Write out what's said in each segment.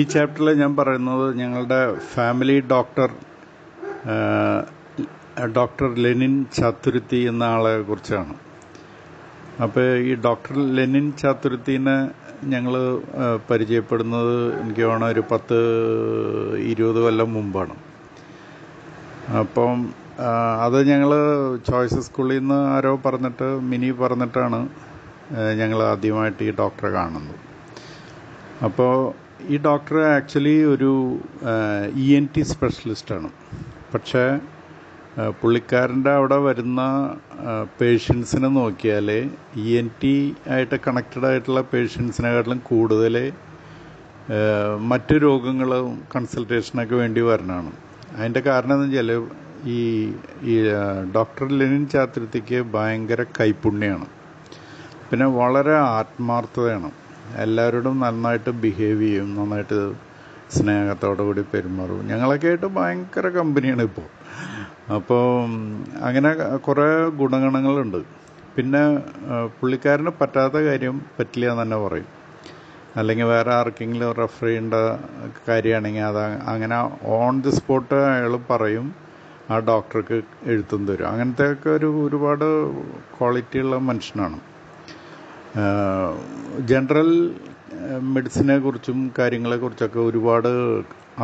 ഈ ചാപ്റ്ററിൽ ഞാൻ പറയുന്നത് ഞങ്ങളുടെ family doctor doctor Lenin Chathuruthy എന്ന ആളെ കുറിച്ചാണ്. അപ്പോൾ ഈ ഡോക്ടർ ലെനിൻ ചാത്തുരുത്തിനെ ഞങ്ങൾ പരിചയപ്പെടുന്നത് എനിക്ക് വേണം ഒരു പത്ത് ഇരുപത് കൊല്ലം മുമ്പാണ്. അപ്പം അത് ഞങ്ങൾ ചോയ്സ് സ്കൂളിൽ നിന്ന് ആരോ പറഞ്ഞിട്ട് മിനി പറഞ്ഞിട്ടാണ് ഞങ്ങൾ ആദ്യമായിട്ട് ഈ ഡോക്ടറെ കാണുന്നത്. അപ്പോൾ ഈ ഡോക്ടർ ആക്ച്വലി ഒരു ഇ എൻ ടി സ്പെഷ്യലിസ്റ്റാണ്. പക്ഷേ പുള്ളിക്കാരന്റെ അവിടെ വരുന്ന പേഷ്യൻസിനെ നോക്കിയാൽ ഇ എൻ ടി ആയിട്ട് കണക്റ്റഡ് ആയിട്ടുള്ള പേഷ്യൻസിനെക്കാട്ടിലും കൂടുതൽ മറ്റു രോഗങ്ങളും കൺസൾട്ടേഷനൊക്കെ വേണ്ടി വരണതാണ്. അതിന്റെ കാരണം എന്ന് വെച്ചാൽ ഈ ഈ ഡോക്ടർ ലെനിൻ ചാത്രത്തിക്ക് ഭയങ്കര കൈപ്പുണ്യമാണ് പിന്നെ വളരെ ആത്മാർത്ഥതയാണ്. എല്ലാവരോടും നന്നായിട്ട് ബിഹേവ് ചെയ്യും നന്നായിട്ട് സ്നേഹത്തോടു കൂടി പെരുമാറും. ഞങ്ങളൊക്കെ ആയിട്ട് ഭയങ്കര കമ്പനിയാണ് ഇപ്പോൾ. അപ്പോൾ അങ്ങനെ കുറേ ഗുണഗണങ്ങളുണ്ട്. പിന്നെ പുള്ളിക്കാരന് പറ്റാത്ത കാര്യം പറ്റില്ല എന്ന് തന്നെ പറയും. അല്ലെങ്കിൽ വേറെ ആർക്കെങ്കിലും റെഫർ ചെയ്യേണ്ട കാര്യമാണെങ്കിൽ അത് അങ്ങനെ ഓൺ ദി സ്പോട്ട് അയാൾ പറയും ആ ഡോക്ടർക്ക് എഴുത്തും തരും. അങ്ങനത്തെ ഒക്കെ ഒരു ഒരുപാട് ക്വാളിറ്റിയുള്ള മനുഷ്യനാണ്. ജനറൽ മെഡിസിനെ കുറിച്ചും കാര്യങ്ങളെക്കുറിച്ചൊക്കെ ഒരുപാട്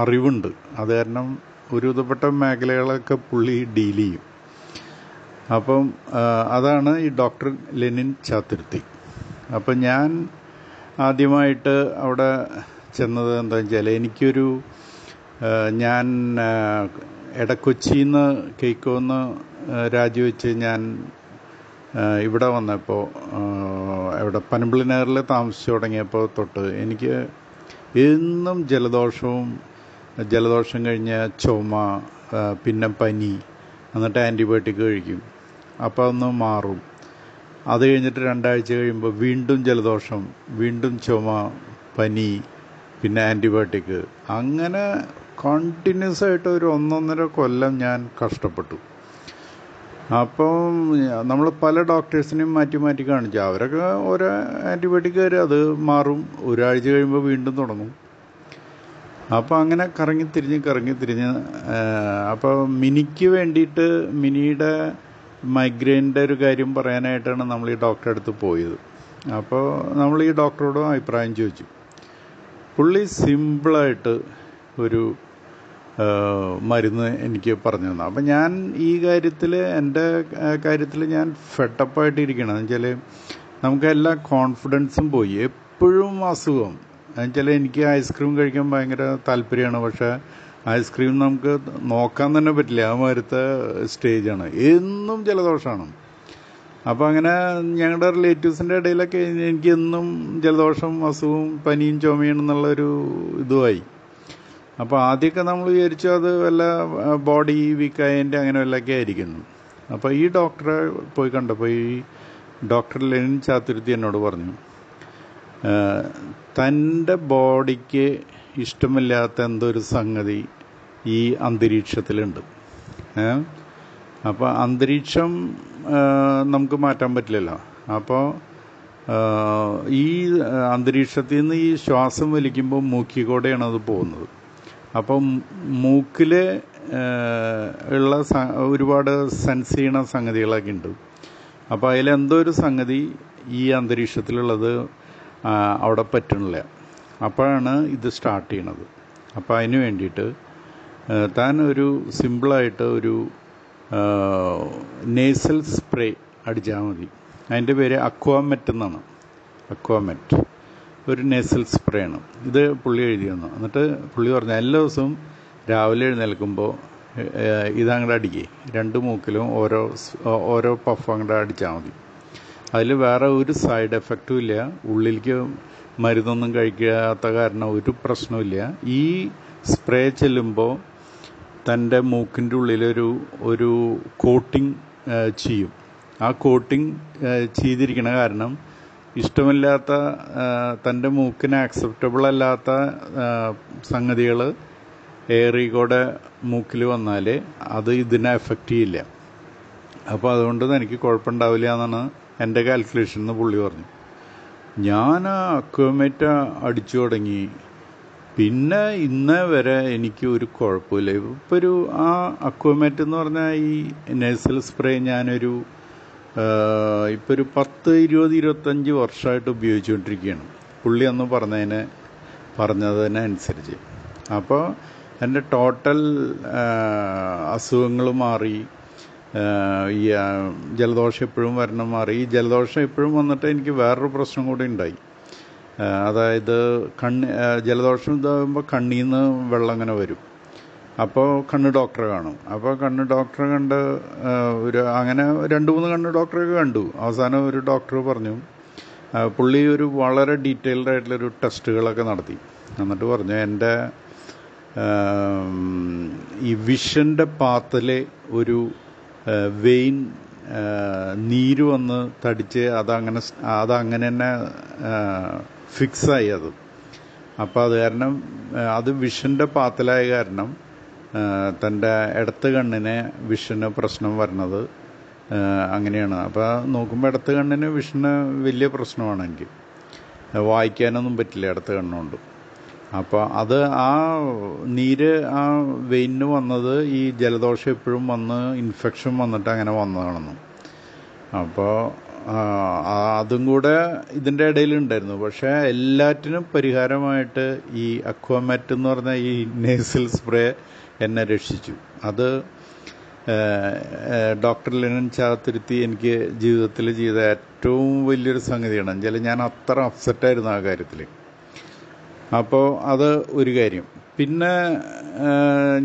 അറിവുണ്ട്. അത് കാരണം ഒരുവിധപ്പെട്ട മേഖലകളൊക്കെ പുള്ളി ഡീൽ ചെയ്യും. അപ്പം അതാണ് ഈ ഡോക്ടർ ലെനിൻ ചാതുർത്ഥി അപ്പം ഞാൻ ആദ്യമായിട്ട് അവിടെ ചെന്നത് എന്താ വെച്ചാൽ എനിക്കൊരു ഞാൻ ഇടക്കൊച്ചിന്ന് കേക്കോന്ന് രാജിവെച്ച് ഞാൻ ഇവിടെ വന്നപ്പോൾ ഇവിടെ പനമ്പിളി നഗറിൽ താമസിച്ചു തുടങ്ങിയപ്പോൾ തൊട്ട് എനിക്ക് എന്നും ജലദോഷവും ജലദോഷം കഴിഞ്ഞ ചുമ പിന്നെ പനി എന്നിട്ട് ആന്റിബയോട്ടിക് കഴിക്കും. അപ്പോൾ ഒന്ന് മാറും. അത് കഴിഞ്ഞിട്ട് രണ്ടാഴ്ച കഴിയുമ്പോൾ വീണ്ടും ജലദോഷം വീണ്ടും ചുമ പനി പിന്നെ ആന്റിബയോട്ടിക് അങ്ങനെ കണ്ടിന്യൂസ് ആയിട്ട് ഒരു ഒന്നൊന്നര കൊല്ലം ഞാൻ കഷ്ടപ്പെട്ടു. അപ്പം നമ്മൾ പല ഡോക്ടേഴ്സിനെയും മാറ്റി മാറ്റി കാണിച്ചു. അവരൊക്കെ ഓരോ ആന്റിബയോട്ടിക് അത് മാറും. ഒരാഴ്ച കഴിയുമ്പോൾ വീണ്ടും തുടങ്ങും. അപ്പോൾ അങ്ങനെ കറങ്ങി തിരിഞ്ഞ് കറങ്ങി തിരിഞ്ഞ് അപ്പോൾ മിനിക്ക് വേണ്ടിയിട്ട് മിനിയുടെ മൈഗ്രെയിന്റെ ഒരു കാര്യം പറയാനായിട്ടാണ് നമ്മൾ ഈ ഡോക്ടറെ അടുത്ത് പോയത്. അപ്പോൾ നമ്മൾ ഈ ഡോക്ടറോട് അഭിപ്രായം ചോദിച്ചു. പുള്ളി സിമ്പിളായിട്ട് ഒരു മരുന്ന് എനിക്ക് പറഞ്ഞു തന്നു. അപ്പം ഞാൻ ഈ കാര്യത്തിൽ എന്റെ കാര്യത്തിൽ ഞാൻ ഫെട്ടപ്പായിട്ട് ഇരിക്കണം എന്ന് വെച്ചാൽ നമുക്ക് എല്ലാ കോൺഫിഡൻസും പോയി. എപ്പോഴും അസുഖം. എന്നുവെച്ചാൽ എനിക്ക് ഐസ്ക്രീം കഴിക്കാൻ ഭയങ്കര താല്പര്യമാണ്. പക്ഷേ ഐസ്ക്രീം നമുക്ക് നോക്കാൻ തന്നെ പറ്റില്ല. ആ മാരത്തെ സ്റ്റേജാണ്. എന്നും ജലദോഷമാണ് അപ്പോൾ അങ്ങനെ ഞങ്ങളുടെ റിലേറ്റീവ്സിന്റെ ഇടയിലൊക്കെ എനിക്ക് എന്നും ജലദോഷം അസുഖവും പനിയും ചുമയും എന്നുള്ളൊരു ഇതുമായി അപ്പോൾ ആദ്യമൊക്കെ നമ്മൾ വിചാരിച്ചു അത് വല്ല ബോഡി വീക്കായതിന്റെ അങ്ങനെ വല്ലതൊക്കെ ആയിരിക്കുന്നു. അപ്പോൾ ഈ ഡോക്ടറെ പോയി കണ്ടപ്പോൾ ഈ ഡോക്ടർ ലെനിൻ ചാതുരുത്തി എന്നോട് പറഞ്ഞു. "ഏഹ്, തന്റെ ബോഡിക്ക് ഇഷ്ടമില്ലാത്ത എന്തൊരു സംഗതി ഈ അന്തരീക്ഷത്തിലുണ്ട്. അപ്പോൾ അന്തരീക്ഷം നമുക്ക് മാറ്റാൻ പറ്റില്ലല്ലോ. അപ്പോൾ ഈ അന്തരീക്ഷത്തിൽ നിന്ന് ഈ ശ്വാസം വലിക്കുമ്പോൾ മൂക്കിക്കൂടെയാണ് അത് പോകുന്നത്. അപ്പം മൂക്കിൽ ഉള്ള ഒരുപാട് സെൻസ് ചെയ്യണ സംഗതികളൊക്കെ ഉണ്ട്. അപ്പോൾ അതിലെന്തോ ഒരു സംഗതി ഈ അന്തരീക്ഷത്തിലുള്ളത് അവിടെ പറ്റണില്ല. അപ്പോഴാണ് ഇത് സ്റ്റാർട്ട് ചെയ്യണത്. അപ്പോൾ അതിന് വേണ്ടിയിട്ട് താൻ ഒരു സിമ്പിളായിട്ട് ഒരു നേസൽ സ്പ്രേ അടിച്ചാൽ മതി. അതിന്റെ പേര് അക്വാമെറ്റ് എന്നാണ്. അക്വാമെറ്റ് ഒരു നേസൽ സ്പ്രേ ആണ്. ഇത് പുള്ളി എഴുതി തന്നു. എന്നിട്ട് പുള്ളി പറഞ്ഞു എല്ലാ ദിവസവും രാവിലെ എഴുന്നേൽക്കുമ്പോൾ ഇതങ്ങോട്ട് അടിക്കേ. രണ്ട് മൂക്കിലും ഓരോ ഓരോ പഫ് അങ്ങോട്ട് അടിച്ചാൽ മതി. അതിൽ വേറെ ഒരു സൈഡ് എഫക്റ്റും ഇല്ല. ഉള്ളിലേക്ക് മരുന്നൊന്നും കഴിക്കാത്ത കാരണം ഒരു പ്രശ്നമില്ല ഈ സ്പ്രേ ചെല്ലുമ്പോൾ തന്റെ മൂക്കിന്റെ ഉള്ളിലൊരു ഒരു കോട്ടിങ് ചെയ്യും. ആ കോട്ടിങ് ചെയ്തിരിക്കണ കാരണം ഇഷ്ടമില്ലാത്ത തന്റെ മൂക്കിന് ആക്സെപ്റ്റബിൾ അല്ലാത്ത സംഗതികൾ എയറിക്കൂടെ മൂക്കിൽ വന്നാൽ അത് ഇതിനെ എഫക്റ്റ് ചെയ്യില്ല. അപ്പോൾ അതുകൊണ്ട് എനിക്ക് കുഴപ്പമുണ്ടാവില്ല എന്നാണ് എന്റെ കാൽക്കുലേഷൻ എന്ന് പുള്ളി പറഞ്ഞു. ഞാൻ ആ അക്വമേറ്റ അടിച്ചു തുടങ്ങി. പിന്നെ ഇന്ന് വരെ എനിക്ക് ഒരു കുഴപ്പമില്ല. ഇപ്പോൾ ഒരു ആ അക്വമേറ്റ് എന്ന് പറഞ്ഞാൽ ഈ നേഴ്സൽ സ്പ്രേ ഞാനൊരു ഇപ്പോൾ ഒരു പത്ത് ഇരുപത് ഇരുപത്തഞ്ച് വർഷമായിട്ട് ഉപയോഗിച്ചുകൊണ്ടിരിക്കുകയാണ്. പുള്ളി അന്ന് പറഞ്ഞതിന് പറഞ്ഞതിനനുസരിച്ച് അപ്പോൾ എന്റെ ടോട്ടൽ അസുഖങ്ങൾ മാറി. ഈ ജലദോഷം എപ്പോഴും വരണം മാറി. ഈ ജലദോഷം എപ്പോഴും വന്നിട്ട് എനിക്ക് വേറൊരു പ്രശ്നം കൂടി ഉണ്ടായി. അതായത് കണ്ണ് ജലദോഷം ഇതാകുമ്പോൾ കണ്ണിൽ നിന്ന് വെള്ളം ഇങ്ങനെ വരും. അപ്പോൾ കണ്ണ് ഡോക്ടറെ കാണും. അപ്പോൾ കണ്ണ് ഡോക്ടറെ കണ്ട് ഒരു അങ്ങനെ രണ്ട് മൂന്ന് കണ്ണ് ഡോക്ടറൊക്കെ കണ്ടു. അവസാനം ഒരു ഡോക്ടർ പറഞ്ഞു പുള്ളി ഒരു വളരെ ഡീറ്റെയിൽഡ് ആയിട്ടുള്ളൊരു ടെസ്റ്റുകളൊക്കെ നടത്തി. എന്നിട്ട് പറഞ്ഞു എന്റെ ഈ വിഷന്റെ പാത്തിലെ ഒരു വെയിൻ നീര് വന്ന് തടിച്ച് അതങ്ങനെ അതങ്ങനെ തന്നെ ഫിക്സായി അത്. അപ്പോൾ അത് കാരണം അത് വിഷന്റെ പാത്തലായ കാരണം തന്റെ ഇടത്ത് കണ്ണിനെ വിഷന് പ്രശ്നം വരുന്നത് അങ്ങനെയാണ്. അപ്പോൾ നോക്കുമ്പോൾ ഇടത്ത് കണ്ണിന് വിഷന് വലിയ പ്രശ്നമാണെങ്കിൽ വായിക്കാനൊന്നും പറ്റില്ല ഇടത്ത് കണ്ണുകൊണ്ട്. അപ്പോൾ അത് ആ നീര് ആ വെയിന് വന്നത് ഈ ജലദോഷം എപ്പോഴും വന്ന് ഇൻഫെക്ഷൻ വന്നിട്ട് അങ്ങനെ വന്നതാണെന്ന്. അപ്പോൾ അതും കൂടെ ഇതിന്റെ ഇടയിലുണ്ടായിരുന്നു. പക്ഷേ എല്ലാറ്റിനും പരിഹാരമായിട്ട് ഈ അക്വാമാറ്റ് എന്ന് പറഞ്ഞ ഈ നേസൽ സ്പ്രേ എന്നെ രക്ഷിച്ചു. അത് ഡോക്ടർ ലെനൻ ചാത്തിരുത്തി എനിക്ക് ജീവിതത്തിൽ ചെയ്ത ഏറ്റവും വലിയൊരു സംഗതിയാണ്. എന്നുവെച്ചാൽ ഞാൻ അത്ര അപ്സെറ്റായിരുന്നു ആ കാര്യത്തിൽ അപ്പോൾ അത് ഒരു കാര്യം. പിന്നെ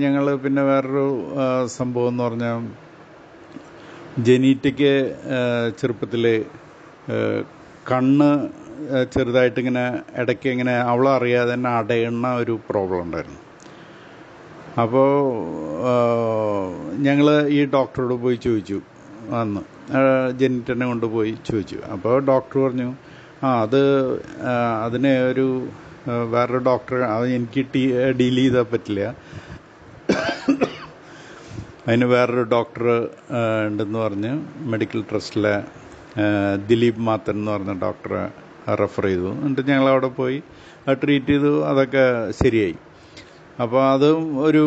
ഞങ്ങൾ പിന്നെ വേറൊരു സംഭവം എന്ന് പറഞ്ഞാൽ ജനീറ്റയ്ക്ക് ചെറുപ്പത്തിൽ കണ്ണ് ചെറുതായിട്ട് ഇങ്ങനെ ഇടയ്ക്ക് ഇങ്ങനെ അവളറിയാതെ തന്നെ അടയുന്ന ഒരു പ്രോബ്ലം ഉണ്ടായിരുന്നു. അപ്പോൾ ഞങ്ങൾ ഈ ഡോക്ടറോട് പോയി ചോദിച്ചു അന്ന് ജനിറ്റനെ കൊണ്ടുപോയി ചോദിച്ചു. അപ്പോൾ ഡോക്ടർ പറഞ്ഞു ആ അത് അതിനെ ഒരു വേറൊരു ഡോക്ടർ അത് എനിക്ക് ഡീൽ ചെയ്താൽ പറ്റില്ല. അതിന് വേറൊരു ഡോക്ടർ ഉണ്ടെന്ന് പറഞ്ഞ് മെഡിക്കൽ ട്രസ്റ്റിലെ ദിലീപ് മാത്തൻ എന്ന് പറഞ്ഞ ഡോക്ടറെ റെഫർ ചെയ്തു. എന്നിട്ട് ഞങ്ങൾ അവിടെ പോയി ട്രീറ്റ് ചെയ്തു അതൊക്കെ ശരിയായി. അപ്പോൾ അതും ഒരു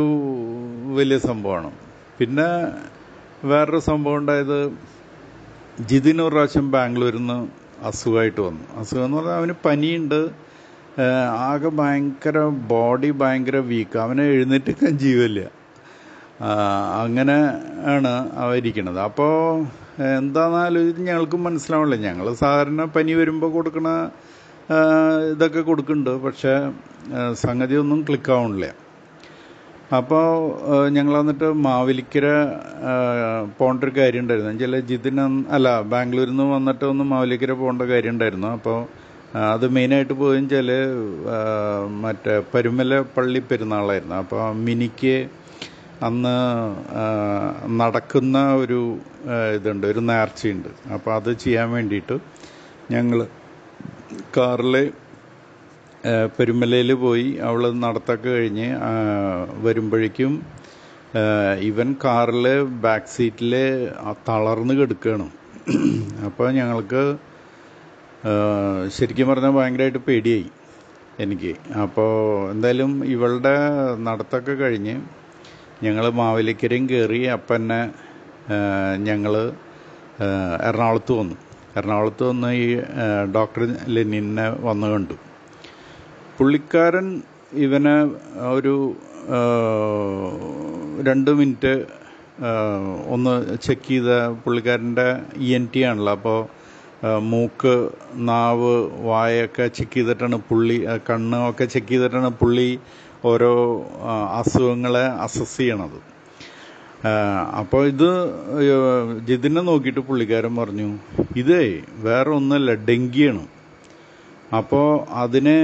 വലിയ സംഭവമാണ്. പിന്നെ വേറൊരു സംഭവം ഉണ്ടായത് ജിതിൻ ഒരു പ്രാവശ്യം ബാംഗ്ലൂരിൽ നിന്ന് അസുഖമായിട്ട് വന്നു. അസുഖം എന്ന് പറഞ്ഞാൽ അവന് പനിയുണ്ട്. ആകെ ഭയങ്കര ബോഡി ഭയങ്കര വീക്ക്. അവനെ എഴുന്നേറ്റൊക്കെ ജീവല്ല അങ്ങനെ ആണ് അവരിക്കണത് അപ്പോൾ എന്താണെന്നാലും ഇത് ഞങ്ങൾക്ക് മനസ്സിലാവില്ല ഞങ്ങൾ സാധാരണ പനി വരുമ്പോൾ കൊടുക്കണ ഇതൊക്കെ കൊടുക്കുന്നുണ്ട് പക്ഷേ സംഗതി ഒന്നും ക്ലിക്കാവണില്ല അപ്പോൾ ഞങ്ങൾ വന്നിട്ട് മാവലിക്കര പോകേണ്ട ഒരു കാര്യം ഉണ്ടായിരുന്നു എന്നുവെച്ചാൽ ജിതിന് അല്ല ബാംഗ്ലൂരിൽ നിന്ന് വന്നിട്ട് ഒന്ന് മാവേലിക്കര പോകേണ്ട കാര്യം ഉണ്ടായിരുന്നു അപ്പോൾ അത് മെയിനായിട്ട് പോയെന്ന് വെച്ചാൽ മറ്റേ പരുമല പള്ളി പെരുന്നാളായിരുന്നു. അപ്പോൾ മിനിക്ക് അന്ന് നടക്കുന്ന ഒരു ഇതുണ്ട് ഒരു നേർച്ചയുണ്ട്. അപ്പോൾ അത് ചെയ്യാൻ വേണ്ടിയിട്ട് ഞങ്ങൾ കാറിൽ പെരുമലയിൽ പോയി അവൾ നടത്തൊക്കെ കഴിഞ്ഞ് വരുമ്പോഴേക്കും ഇവൻ കാറിൽ ബാക്ക് സീറ്റിൽ തളർന്ന് കിടക്കുകയാണ് അപ്പോൾ ഞങ്ങൾക്ക് ശരിക്കും പറഞ്ഞാൽ ഭയങ്കരമായിട്ട് പേടിയായി എനിക്ക്. അപ്പോൾ എന്തായാലും ഇവളുടെ നടത്തൊക്കെ കഴിഞ്ഞ് ഞങ്ങൾ മാവേലിക്കരയും കയറി അപ്പം തന്നെ ഞങ്ങൾ എറണാകുളത്ത് വന്നു. എറണാകുളത്ത് വന്ന് ഈ ഡോക്ടർ ലെനിനെ വന്ന് കണ്ടു. പുള്ളിക്കാരൻ ഇവനെ ഒരു രണ്ട് മിനിറ്റ് ഒന്ന് ചെക്ക് ചെയ്ത പുള്ളിക്കാരന്റെ ഇ എൻ ടി ആണല്ലോ. അപ്പോൾ മൂക്ക് നാവ് വായൊക്കെ ചെക്ക് ചെയ്തിട്ടാണ് പുള്ളി കണ്ണ് ഒക്കെ ചെക്ക് ചെയ്തിട്ടാണ് പുള്ളി ഓരോ അസുഖങ്ങളെ അസസ് ചെയ്യണത്. അപ്പോൾ ഇത് ജിതിനെ നോക്കിയിട്ട് പുള്ളിക്കാരൻ പറഞ്ഞു ഇതേ വേറെ ഒന്നല്ല ഡെങ്കിയാണ്. അപ്പോൾ അതിനെ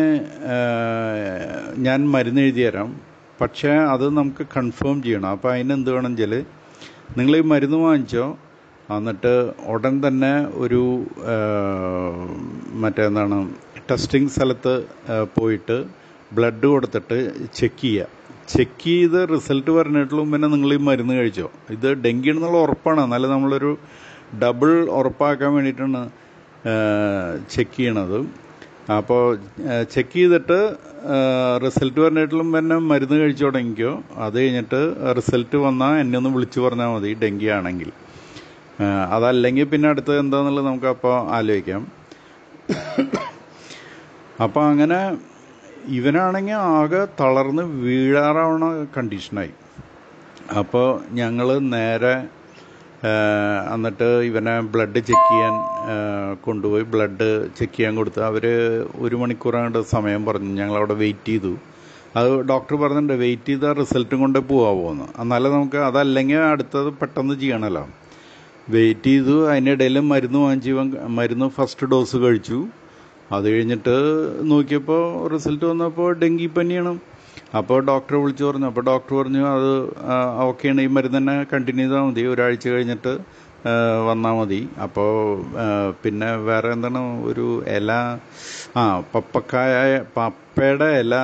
ഞാൻ മരുന്ന് എഴുതി തരാം. പക്ഷേ അത് നമുക്ക് കൺഫേം ചെയ്യണം. അപ്പോൾ അതിനെന്ത് വേണമെങ്കിൽ നിങ്ങൾ ഈ മരുന്ന് വാങ്ങിച്ചോ എന്നിട്ട് ഉടൻ തന്നെ ഒരു മറ്റേന്താണ് ടെസ്റ്റിംഗ് സ്ഥലത്ത് പോയിട്ട് ബ്ലഡ് കൊടുത്തിട്ട് ചെക്ക് ചെയ്യുക. ചെക്ക് ചെയ്ത് റിസൾട്ട് പറഞ്ഞിട്ടുള്ള പിന്നെ നിങ്ങൾ ഈ മരുന്ന് കഴിച്ചോ. ഇത് ഡെങ്കി എന്നുള്ള ഉറപ്പാണ്. എന്നാലും നമ്മളൊരു ഡബിൾ ഉറപ്പാക്കാൻ വേണ്ടിയിട്ടാണ് ചെക്ക് ചെയ്യണത്. അപ്പോൾ ചെക്ക് ചെയ്തിട്ട് റിസൾട്ട് പറഞ്ഞിട്ടും പിന്നെ മരുന്ന് കഴിച്ചു തുടങ്ങിക്കോ അത് കഴിഞ്ഞിട്ട് റിസൾട്ട് വന്നാൽ എന്നെ ഒന്ന് വിളിച്ചു പറഞ്ഞാൽ മതി ഡെങ്കി ആണെങ്കിൽ. അതല്ലെങ്കിൽ പിന്നെ അടുത്തത് എന്താണെന്നുള്ളത് നമുക്ക് അപ്പോൾ ആലോചിക്കാം. അപ്പോൾ അങ്ങനെ ഇവനാണെങ്കിൽ ആകെ തളർന്ന് വീഴാറാവണ കണ്ടീഷനായി. അപ്പോൾ ഞങ്ങൾ നേരെ എന്നിട്ട് ഇവനെ ബ്ലഡ് ചെക്ക് ചെയ്യാൻ കൊണ്ടുപോയി ബ്ലഡ് ചെക്ക് ചെയ്യാൻ കൊടുത്ത് അവർ ഒരു മണിക്കൂറാണ്ട് സമയം പറഞ്ഞു ഞങ്ങളവിടെ വെയിറ്റ് ചെയ്തു. അത് ഡോക്ടർ പറഞ്ഞിട്ടുണ്ട് വെയിറ്റ് ചെയ്താൽ റിസൾട്ടും കൊണ്ട് പോകാമോ എന്ന് എന്നാലും നമുക്ക് അതല്ലെങ്കിൽ അടുത്തത് പെട്ടെന്ന് ചെയ്യണമല്ലോ വെയിറ്റ് ചെയ്തു. അതിനിടയിൽ മരുന്ന് വാങ്ങിച്ച് മരുന്ന് ഫസ്റ്റ് ഡോസ് കഴിച്ചു. അത് കഴിഞ്ഞിട്ട് നോക്കിയപ്പോൾ റിസൾട്ട് വന്നപ്പോൾ ഡെങ്കി പനിയാണ്. അപ്പോൾ ഡോക്ടറെ വിളിച്ചു പറഞ്ഞു. അപ്പോൾ ഡോക്ടർ പറഞ്ഞു അത് ഓക്കെയാണ്. ഈ മരുന്ന് തന്നെ കണ്ടിന്യൂ ചെയ്താൽ മതി. ഒരാഴ്ച കഴിഞ്ഞിട്ട് വന്നാൽ മതി. അപ്പോൾ പിന്നെ വേറെ എന്താണ്? ഒരു ഇല ആ പപ്പക്കായ പപ്പയുടെ ഇല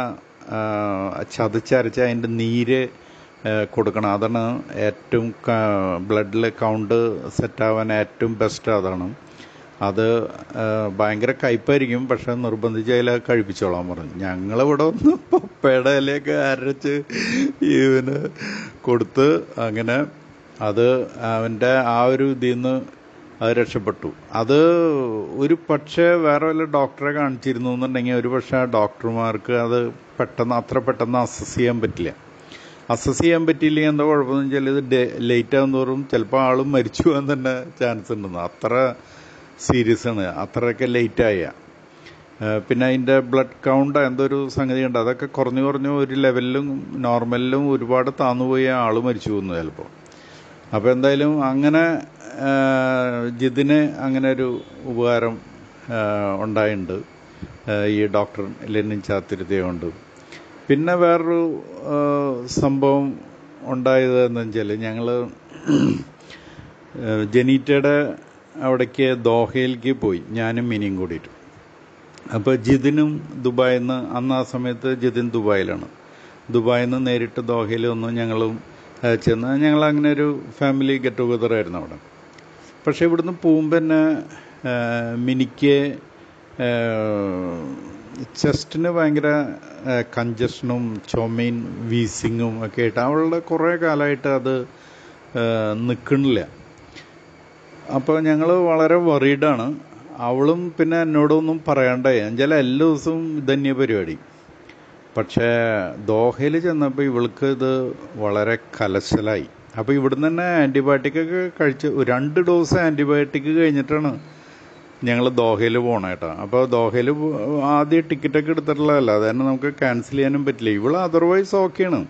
ചതച്ചരച്ച് അതിന്റെ നീര് കൊടുക്കണം. അതാണ് ഏറ്റവും ബ്ലഡിൽ കൗണ്ട് സെറ്റാവാൻ ഏറ്റവും ബെസ്റ്റ് അതാണ്. അത് ഭയങ്കര കയ്പായിരിക്കും. പക്ഷെ നിർബന്ധിച്ച് അതിൽ കഴിപ്പിച്ചോളാൻ പറഞ്ഞു. ഞങ്ങളിവിടെ ഒന്ന് പപ്പയുടെ ഇലയൊക്കെ അരച്ച് ഇവന് കൊടുത്ത് അങ്ങനെ അത് അവന്റെ ആ ഒരു ഇതിൽ നിന്ന് അത് രക്ഷപ്പെട്ടു. അത് ഒരു പക്ഷേ വേറെ വല്ല ഡോക്ടറെ കാണിച്ചിരുന്നു എന്നുണ്ടെങ്കിൽ ഒരു പക്ഷേ ആ ഡോക്ടർമാർക്ക് അത് പെട്ടെന്ന് അത്ര പെട്ടെന്ന് അസസ് ചെയ്യാൻ പറ്റില്ല. അസസ് ചെയ്യാൻ പറ്റിയില്ലെങ്കിൽ എന്താ കുഴപ്പമെന്ന് വെച്ചാൽ ഇത് ലേറ്റ് ആകും തോറും ചിലപ്പോൾ ആളും മരിച്ചു പോകാൻ തന്നെ ചാൻസ് ഉണ്ടെന്ന്. അത്ര സീരിയസ് ആണ്. അത്രയൊക്കെ ലേറ്റ് ആയ. പിന്നെ അതിന്റെ ബ്ലഡ് കൗണ്ട് എന്തോ ഒരു സംഗതി ഉണ്ട് അതൊക്കെ കുറഞ്ഞു കുറഞ്ഞു ഒരു ലെവലിലും നോർമലിലും ഒരുപാട് താന്നുപോയ ആൾ മരിച്ചു പോകുന്നു ചിലപ്പോൾ അപ്പോൾ എന്തായാലും അങ്ങനെ ജിതിന് അങ്ങനെ ഒരു ഉപകാരം ഉണ്ടായിട്ടുണ്ട് ഈ ഡോക്ടർ ലെനിൻ ചാത്തിരുത്തിയ കൊണ്ട് പിന്നെ വേറൊരു സംഭവം ഉണ്ടായത് എന്ന് വെച്ചാൽ ഞങ്ങൾ ജനീറ്റയുടെ അവിടേക്ക് ദോഹയിലേക്ക് പോയി. ഞാനും മിനിയും കൂടിയിട്ട്. അപ്പോൾ ജിതിനും ദുബായിൽ നിന്ന് അന്ന് ആ സമയത്ത് ജിതിൻ ദുബായിലാണ്. ദുബായിൽ നിന്ന് നേരിട്ട് ദോഹയിൽ വന്ന് ഞങ്ങളും ചെന്ന് ഞങ്ങൾ അങ്ങനെ ഒരു ഫാമിലി ഗെറ്റ് ടുഗദർ ആയിരുന്നു അവിടെ. പക്ഷേ ഇവിടുന്ന് പോകുമ്പോൾ തന്നെ മിനിക്ക് ചെസ്റ്റിന് ഭയങ്കര കഞ്ചഷനും ചുമയും വീസിങ്ങും ഒക്കെ ആയിട്ട് അവളുടെ കുറേ കാലമായിട്ട് അത് നിൽക്കണില്ല അപ്പോൾ ഞങ്ങൾ വളരെ വറീഡാണ് അവളും പിന്നെ എന്നോടൊന്നും പറയണ്ടേ എന്നുവെച്ചാൽ എല്ലാ ദിവസവും ധന്യ പരിപാടി. പക്ഷേ ദോഹയിൽ ചെന്നപ്പോൾ ഇവൾക്ക് ഇത് വളരെ കലശലായി. അപ്പോൾ ഇവിടുന്ന് തന്നെ ആന്റിബയോട്ടിക് ഒക്കെ കഴിച്ച് രണ്ട് ഡോസ് ആന്റിബയോട്ടിക് കഴിഞ്ഞിട്ടാണ് ഞങ്ങൾ ദോഹയിൽ പോകണം കേട്ടോ. അപ്പോൾ ദോഹയിൽ ആദ്യം ടിക്കറ്റൊക്കെ എടുത്തിട്ടുള്ളതല്ല അത് തന്നെ നമുക്ക് ക്യാൻസൽ ചെയ്യാനും പറ്റില്ല. ഇവൾ അതർവൈസ് ഓക്കെയാണ്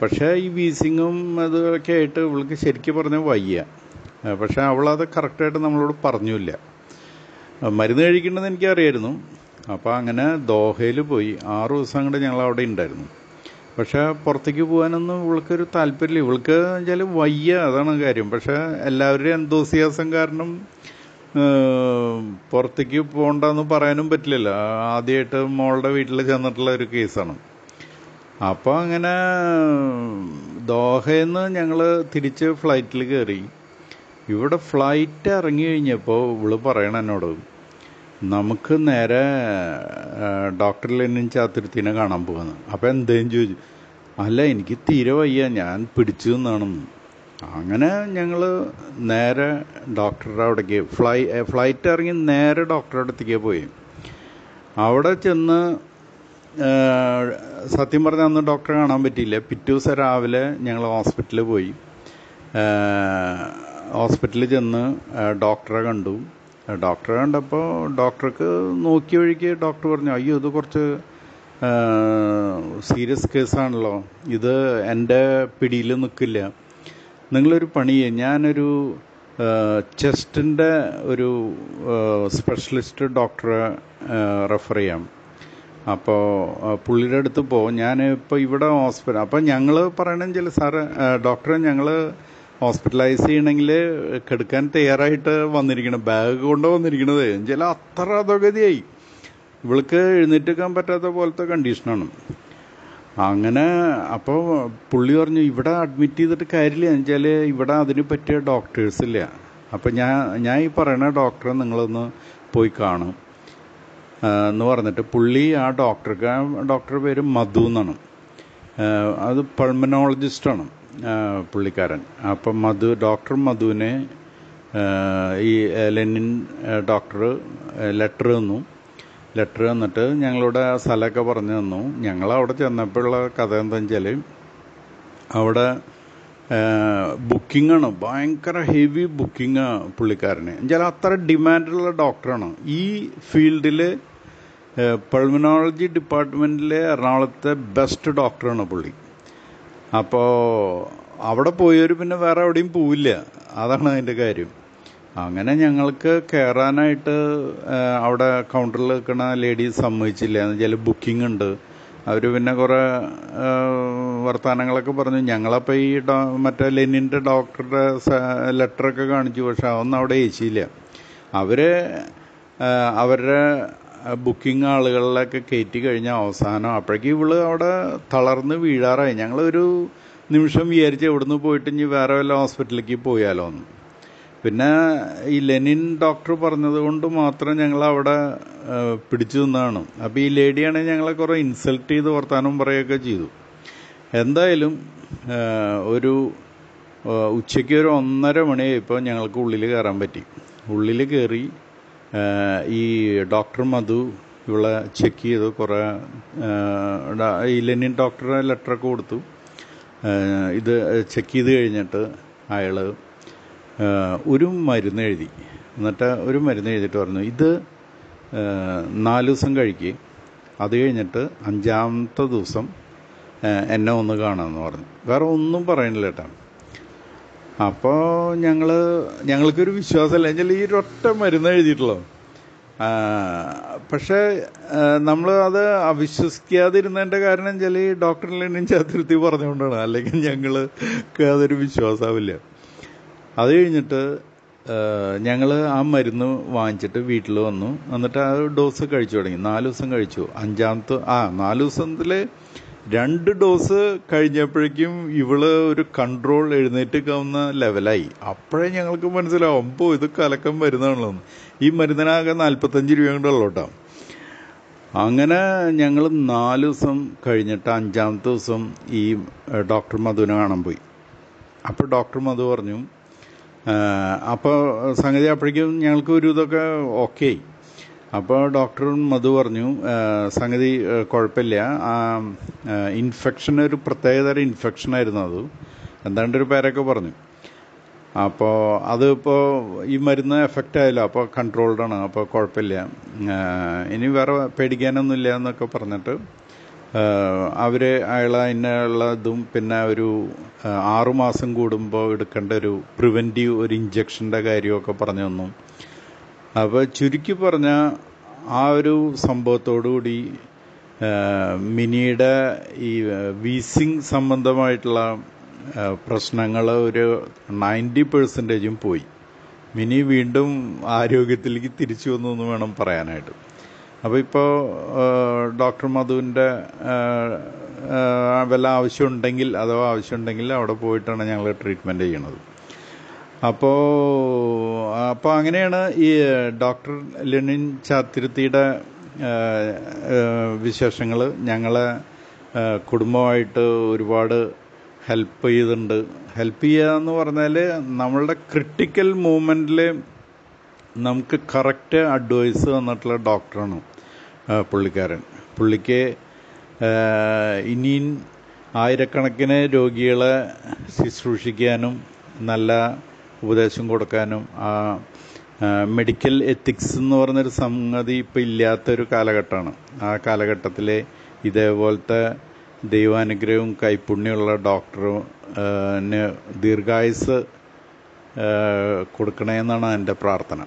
പക്ഷേ ഈ വീസിങ്ങും അതൊക്കെ ആയിട്ട് ഇവൾക്ക് ശരിക്കും പറഞ്ഞാൽ വയ്യ. പക്ഷേ അവളത് കറക്റ്റായിട്ട് നമ്മളോട് പറഞ്ഞില്ല. മരുന്ന് കഴിക്കേണ്ടത് എനിക്കറിയായിരുന്നു. അപ്പോൾ അങ്ങനെ ദോഹയിൽ പോയി. ആറു ദിവസം കൊണ്ട് ഞങ്ങൾ അവിടെ ഉണ്ടായിരുന്നു പക്ഷേ പുറത്തേക്ക് പോകാനൊന്നും ഇവൾക്കൊരു താല്പര്യമില്ല. ഇവൾക്ക് വെച്ചാൽ വയ്യ അതാണ് കാര്യം. പക്ഷേ എല്ലാവരുടെയും എന്തോസിയാസം കാരണം പുറത്തേക്ക് പോകണ്ടെന്ന് പറയാനും പറ്റില്ലല്ലോ. ആദ്യമായിട്ട് മോളുടെ വീട്ടിൽ ചെന്നിട്ടുള്ള ഒരു കേസാണ്. അപ്പോൾ അങ്ങനെ ദോഹയിൽ നിന്ന് ഞങ്ങൾ തിരിച്ച് ഫ്ലൈറ്റിൽ കയറി ഇവിടെ ഫ്ലൈറ്റ് ഇറങ്ങി കഴിഞ്ഞപ്പോൾ ഇവൾ പറയണ എന്നോട് നമുക്ക് നേരെ ഡോക്ടർ ലെനിൻ ചാത്തുരുത്തിനെ കാണാൻ പോകുന്നത് അപ്പോൾ എന്തേലും ചോദിച്ചു അല്ല എനിക്ക് തീരെ വയ്യ ഞാൻ പിടിച്ചു നിന്നാണെന്ന്. അങ്ങനെ ഞങ്ങൾ നേരെ ഡോക്ടറുടെ അവിടേക്ക് ഫ്ലൈ ഫ്ലൈറ്റ് ഇറങ്ങി നേരെ ഡോക്ടറുടെ അടുത്തേക്ക് പോയി. അവിടെ ചെന്ന് സത്യം പറഞ്ഞാൽ അന്ന് ഡോക്ടറെ കാണാൻ പറ്റിയില്ല. പിറ്റേ ദിവസം രാവിലെ ഞങ്ങൾ ഹോസ്പിറ്റലിൽ പോയി. ഹോസ്പിറ്റലിൽ ചെന്ന് ഡോക്ടറെ കണ്ടു. ഡോക്ടറെ കണ്ടപ്പോൾ ഡോക്ടർക്ക് നോക്കിയ വഴിക്ക് ഡോക്ടർ പറഞ്ഞു അയ്യോ ഇത് കുറച്ച് സീരിയസ് കേസാണല്ലോ. ഇത് എന്റെ പിടിയിൽ നിൽക്കില്ല. നിങ്ങളൊരു പണിയെ. ഞാനൊരു ചെസ്റ്റിന്റെ ഒരു സ്പെഷ്യലിസ്റ്റ് ഡോക്ടറെ റെഫർ ചെയ്യാം. അപ്പോൾ പുള്ളിയുടെ അടുത്ത് പോകും ഞാൻ ഇപ്പോൾ ഇവിടെ ഹോസ്പിറ്റൽ അപ്പോൾ ഞങ്ങൾ പറയണമെങ്കിൽ സാറ് ഡോക്ടറെ ഞങ്ങൾ ഹോസ്പിറ്റലൈസ് ചെയ്യണമെങ്കിൽ കെടുക്കാൻ തയ്യാറായിട്ട് വന്നിരിക്കണം ബാഗ് കൊണ്ട് വന്നിരിക്കണത്. ചില അത്ര അധോഗതിയായി. ഇവൾക്ക് എഴുന്നേറ്റ് വെക്കാൻ പറ്റാത്ത പോലത്തെ കണ്ടീഷനാണ് അങ്ങനെ അപ്പോൾ പുള്ളി പറഞ്ഞു ഇവിടെ അഡ്മിറ്റ് ചെയ്തിട്ട് കാര്യമില്ല. എന്ന് വെച്ചാൽ ഇവിടെ അതിന് പറ്റിയ ഡോക്ടേഴ്സ് ഇല്ല. അപ്പോൾ ഞാൻ ഞാൻ ഈ പറയുന്ന ഡോക്ടറെ നിങ്ങളൊന്ന് പോയി കാണും. എന്ന് പറഞ്ഞിട്ട് പുള്ളി ആ ഡോക്ടർക്ക് ആ ഡോക്ടറുടെ പേര് മധു എന്നാണ്. അത് പൾമനോളജിസ്റ്റാണ് പുള്ളിക്കാരൻ. അപ്പം മധു ഡോക്ടർ മധുവിനെ ഈ ലെനിൻ ഡോക്ടർ ലെറ്റർ തന്നു. ലെറ്റർ തന്നിട്ട് ഞങ്ങളുടെ ആ സ്ഥലമൊക്കെ പറഞ്ഞു തന്നു. ഞങ്ങൾ അവിടെ ചെന്നപ്പോഴുള്ള കഥ എന്താണെന്ന് വെച്ചാൽ അവിടെ ബുക്കിങ്ങാണ്. ഭയങ്കര ഹെവി ബുക്കിംഗ് പുള്ളിക്കാരന്. എന്നുവെച്ചാൽ അത്ര ഡിമാൻഡുള്ള ഡോക്ടറാണ് ഈ ഫീൽഡിൽ പൾമിനോളജി ഡിപ്പാർട്ട്മെന്റിലെ എറണാകുളത്തെ ബെസ്റ്റ് ഡോക്ടറാണ് പുള്ളി. അപ്പോൾ അവിടെ പോയവർ പിന്നെ വേറെ എവിടെയും പോവില്ല. അതാണ് അതിന്റെ കാര്യം. അങ്ങനെ ഞങ്ങൾക്ക് കയറാനായിട്ട് അവിടെ കൗണ്ടറിൽ നിൽക്കുന്ന ലേഡീസ് സമ്മതിച്ചില്ല. എന്ന് വെച്ചാൽ ബുക്കിംഗ് ഉണ്ട്. അവർ പിന്നെ കുറേ വർത്തമാനങ്ങളൊക്കെ പറഞ്ഞു. ഞങ്ങളപ്പോൾ ഈ ഡോ മറ്റേ ലെനിന്റെ ഡോക്ടറുടെ ലെറ്ററൊക്കെ കാണിച്ചു. പക്ഷെ അതൊന്നും അവിടെ ഏച്ചിയില്ല അവർ അവരുടെ ബുക്കിംഗ് ആളുകളിലൊക്കെ കയറ്റി കഴിഞ്ഞ അവസാനം അപ്പോഴേക്കും ഇവൾ അവിടെ തളർന്ന് വീഴാറായി. ഞങ്ങളൊരു നിമിഷം വിചാരിച്ച് എവിടുന്ന് പോയിട്ട് ഇനി വേറെ വല്ല ഹോസ്പിറ്റലിലേക്ക് പോയാലോ എന്ന് പിന്നെ ഈ ലെനിൻ ഡോക്ടർ പറഞ്ഞത് കൊണ്ട് മാത്രം ഞങ്ങൾ അവിടെ പിടിച്ചു നിന്നാണ് അപ്പോൾ ഈ ലേഡിയാണെങ്കിൽ ഞങ്ങളെ കുറേ ഇൻസൾട്ട് ചെയ്ത് വർത്താനം പറയുകയൊക്കെ ചെയ്തു. എന്തായാലും ഒരു ഉച്ചയ്ക്ക് ഒരു ഒന്നര മണിയായപ്പോൾ ഞങ്ങൾക്ക് ഉള്ളിൽ കയറാൻ പറ്റി. ഉള്ളിൽ കയറി ഈ ഡോക്ടർ മധു ഇവളെ ചെക്ക് ചെയ്ത് കുറേ ഈ ലെനിൻ ഡോക്ടറെ ലെറ്ററൊക്കെ കൊടുത്തു. ഇത് ചെക്ക് ചെയ്ത് കഴിഞ്ഞിട്ട് അയാൾ ഒരു മരുന്ന് എഴുതി. എന്നിട്ട് ഒരു മരുന്ന് എഴുതിയിട്ട് പറഞ്ഞു ഇത് നാല് ദിവസം കഴിക്കുക അത് കഴിഞ്ഞിട്ട് അഞ്ചാമത്തെ ദിവസം എന്നെ ഒന്ന് കാണാമെന്ന് പറഞ്ഞു. വേറെ ഒന്നും പറയണില്ല കേട്ടോ. അപ്പോൾ ഞങ്ങൾ ഞങ്ങൾക്കൊരു വിശ്വാസമല്ല. എന്നുവെച്ചാൽ ഈ ഒരൊറ്റ മരുന്ന് എഴുതിയിട്ടുള്ളൂ. പക്ഷേ നമ്മൾ അത് അവിശ്വസിക്കാതിരുന്നതിന്റെ കാരണം വെച്ചാൽ ഈ ഡോക്ടറിലും ചതുർത്ഥി പറഞ്ഞുകൊണ്ടാണ്. അല്ലെങ്കിൽ ഞങ്ങൾക്ക് അതൊരു വിശ്വാസമാവില്ല അത് കഴിഞ്ഞിട്ട് ഞങ്ങൾ ആ മരുന്ന് വാങ്ങിച്ചിട്ട് വീട്ടിൽ വന്നു. എന്നിട്ട് ആ ഡോസ് കഴിച്ചു തുടങ്ങി. നാല് ദിവസം കഴിച്ചു. അഞ്ചാമത്തെ ആ നാല് ദിവസത്തിൽ രണ്ട് ഡോസ് കഴിഞ്ഞപ്പോഴേക്കും ഇവൾ ഒരു കൺട്രോൾ എഴുന്നേറ്റിക്കാവുന്ന ലെവലായി. അപ്പോഴേ ഞങ്ങൾക്ക് മനസ്സിലാവും അപ്പോൾ ഇത് കലക്കം മരുന്നാണല്ലോ. ഈ മരുന്നിനാകെ നാൽപ്പത്തഞ്ച് രൂപ കൊണ്ടുള്ളൂ കേട്ടോ അങ്ങനെ ഞങ്ങൾ നാല് ദിവസം കഴിഞ്ഞിട്ട് അഞ്ചാമത്തെ ദിവസം ഈ ഡോക്ടർ മധുവിനെ കാണാൻ പോയി. അപ്പോൾ ഡോക്ടർ മധു പറഞ്ഞു അപ്പോൾ സംഗതി അപ്പോഴേക്കും ഞങ്ങൾക്ക് ഒരു ഇതൊക്കെ ഓക്കെ. അപ്പോൾ ഡോക്ടറും മധു പറഞ്ഞു സംഗതി കുഴപ്പമില്ല. ഇൻഫെക്ഷൻ ഒരു പ്രത്യേകതരം ഇൻഫെക്ഷൻ ആയിരുന്നു അത്. എന്താണ്ട് ഒരു പേരൊക്കെ പറഞ്ഞു. അപ്പോൾ അതിപ്പോൾ ഈ മരുന്ന് എഫക്റ്റ് ആയല്ലോ അപ്പോൾ കൺട്രോൾഡ് ആണ് അപ്പോൾ കുഴപ്പമില്ല. ഇനി വേറെ പേടിക്കാനൊന്നുമില്ല എന്നൊക്കെ പറഞ്ഞിട്ട് അവർ അയാൾ അതിനുള്ള ഇതും പിന്നെ ഒരു ആ, ആറു മാസം കൂടുമ്പോൾ എടുക്കേണ്ട ഒരു പ്രിവെന്റീവ് ഒരു ഇഞ്ചക്ഷന്റെ കാര്യമൊക്കെ പറഞ്ഞു തന്നു. അപ്പോൾ ചുരുക്കി പറഞ്ഞ ആ ഒരു സംഭവത്തോടുകൂടി മിനിയുടെ ഈ വീസിങ് സംബന്ധമായിട്ടുള്ള പ്രശ്നങ്ങൾ ഒരു നയന്റി പെർസെന്റേജും പോയി. മിനി വീണ്ടും ആരോഗ്യത്തിലേക്ക് തിരിച്ചു വന്നു എന്ന് വേണം പറയാനായിട്ട്. അപ്പോൾ ഇപ്പോൾ ഡോക്ടർ മധുവിന്റെ വല്ല ആവശ്യമുണ്ടെങ്കിൽ അഥവാ ആവശ്യമുണ്ടെങ്കിൽ അവിടെ പോയിട്ടാണ് ഞങ്ങൾ ട്രീറ്റ്മെന്റ് ചെയ്യണത്. അപ്പോൾ അപ്പോൾ അങ്ങനെയാണ് ഈ ഡോക്ടർ ലെനിൻ ചാത്തിരുത്തിയുടെ വിശേഷങ്ങൾ ഞങ്ങളെ കുടുംബമായിട്ട് ഒരുപാട് ഹെൽപ്പ് ചെയ്തിട്ടുണ്ട്. ഹെൽപ്പ് ചെയ്യുക എന്ന് പറഞ്ഞാൽ നമ്മളുടെ ക്രിട്ടിക്കൽ മൂമെന്റിൽ നമുക്ക് കറക്റ്റ് അഡ്വൈസ് തന്നിട്ടുള്ള ഡോക്ടറാണ് പുള്ളിക്കാരൻ. പുള്ളിക്ക് ഇനിയും ആയിരക്കണക്കിന് രോഗികളെ ശുശ്രൂഷിക്കാനും നല്ല ഉപദേശം കൊടുക്കാനും ആ മെഡിക്കൽ എത്തിക്സ് എന്ന് പറഞ്ഞൊരു സംഗതി ഇപ്പം ഇല്ലാത്തൊരു കാലഘട്ടമാണ്. ആ കാലഘട്ടത്തിൽ ഇതേപോലത്തെ ദൈവാനുഗ്രഹവും കൈപ്പുണ്യമുള്ള ഡോക്ടറിന് ദീർഘായുസ് കൊടുക്കണമെന്നാണ് എന്റെ പ്രാർത്ഥന.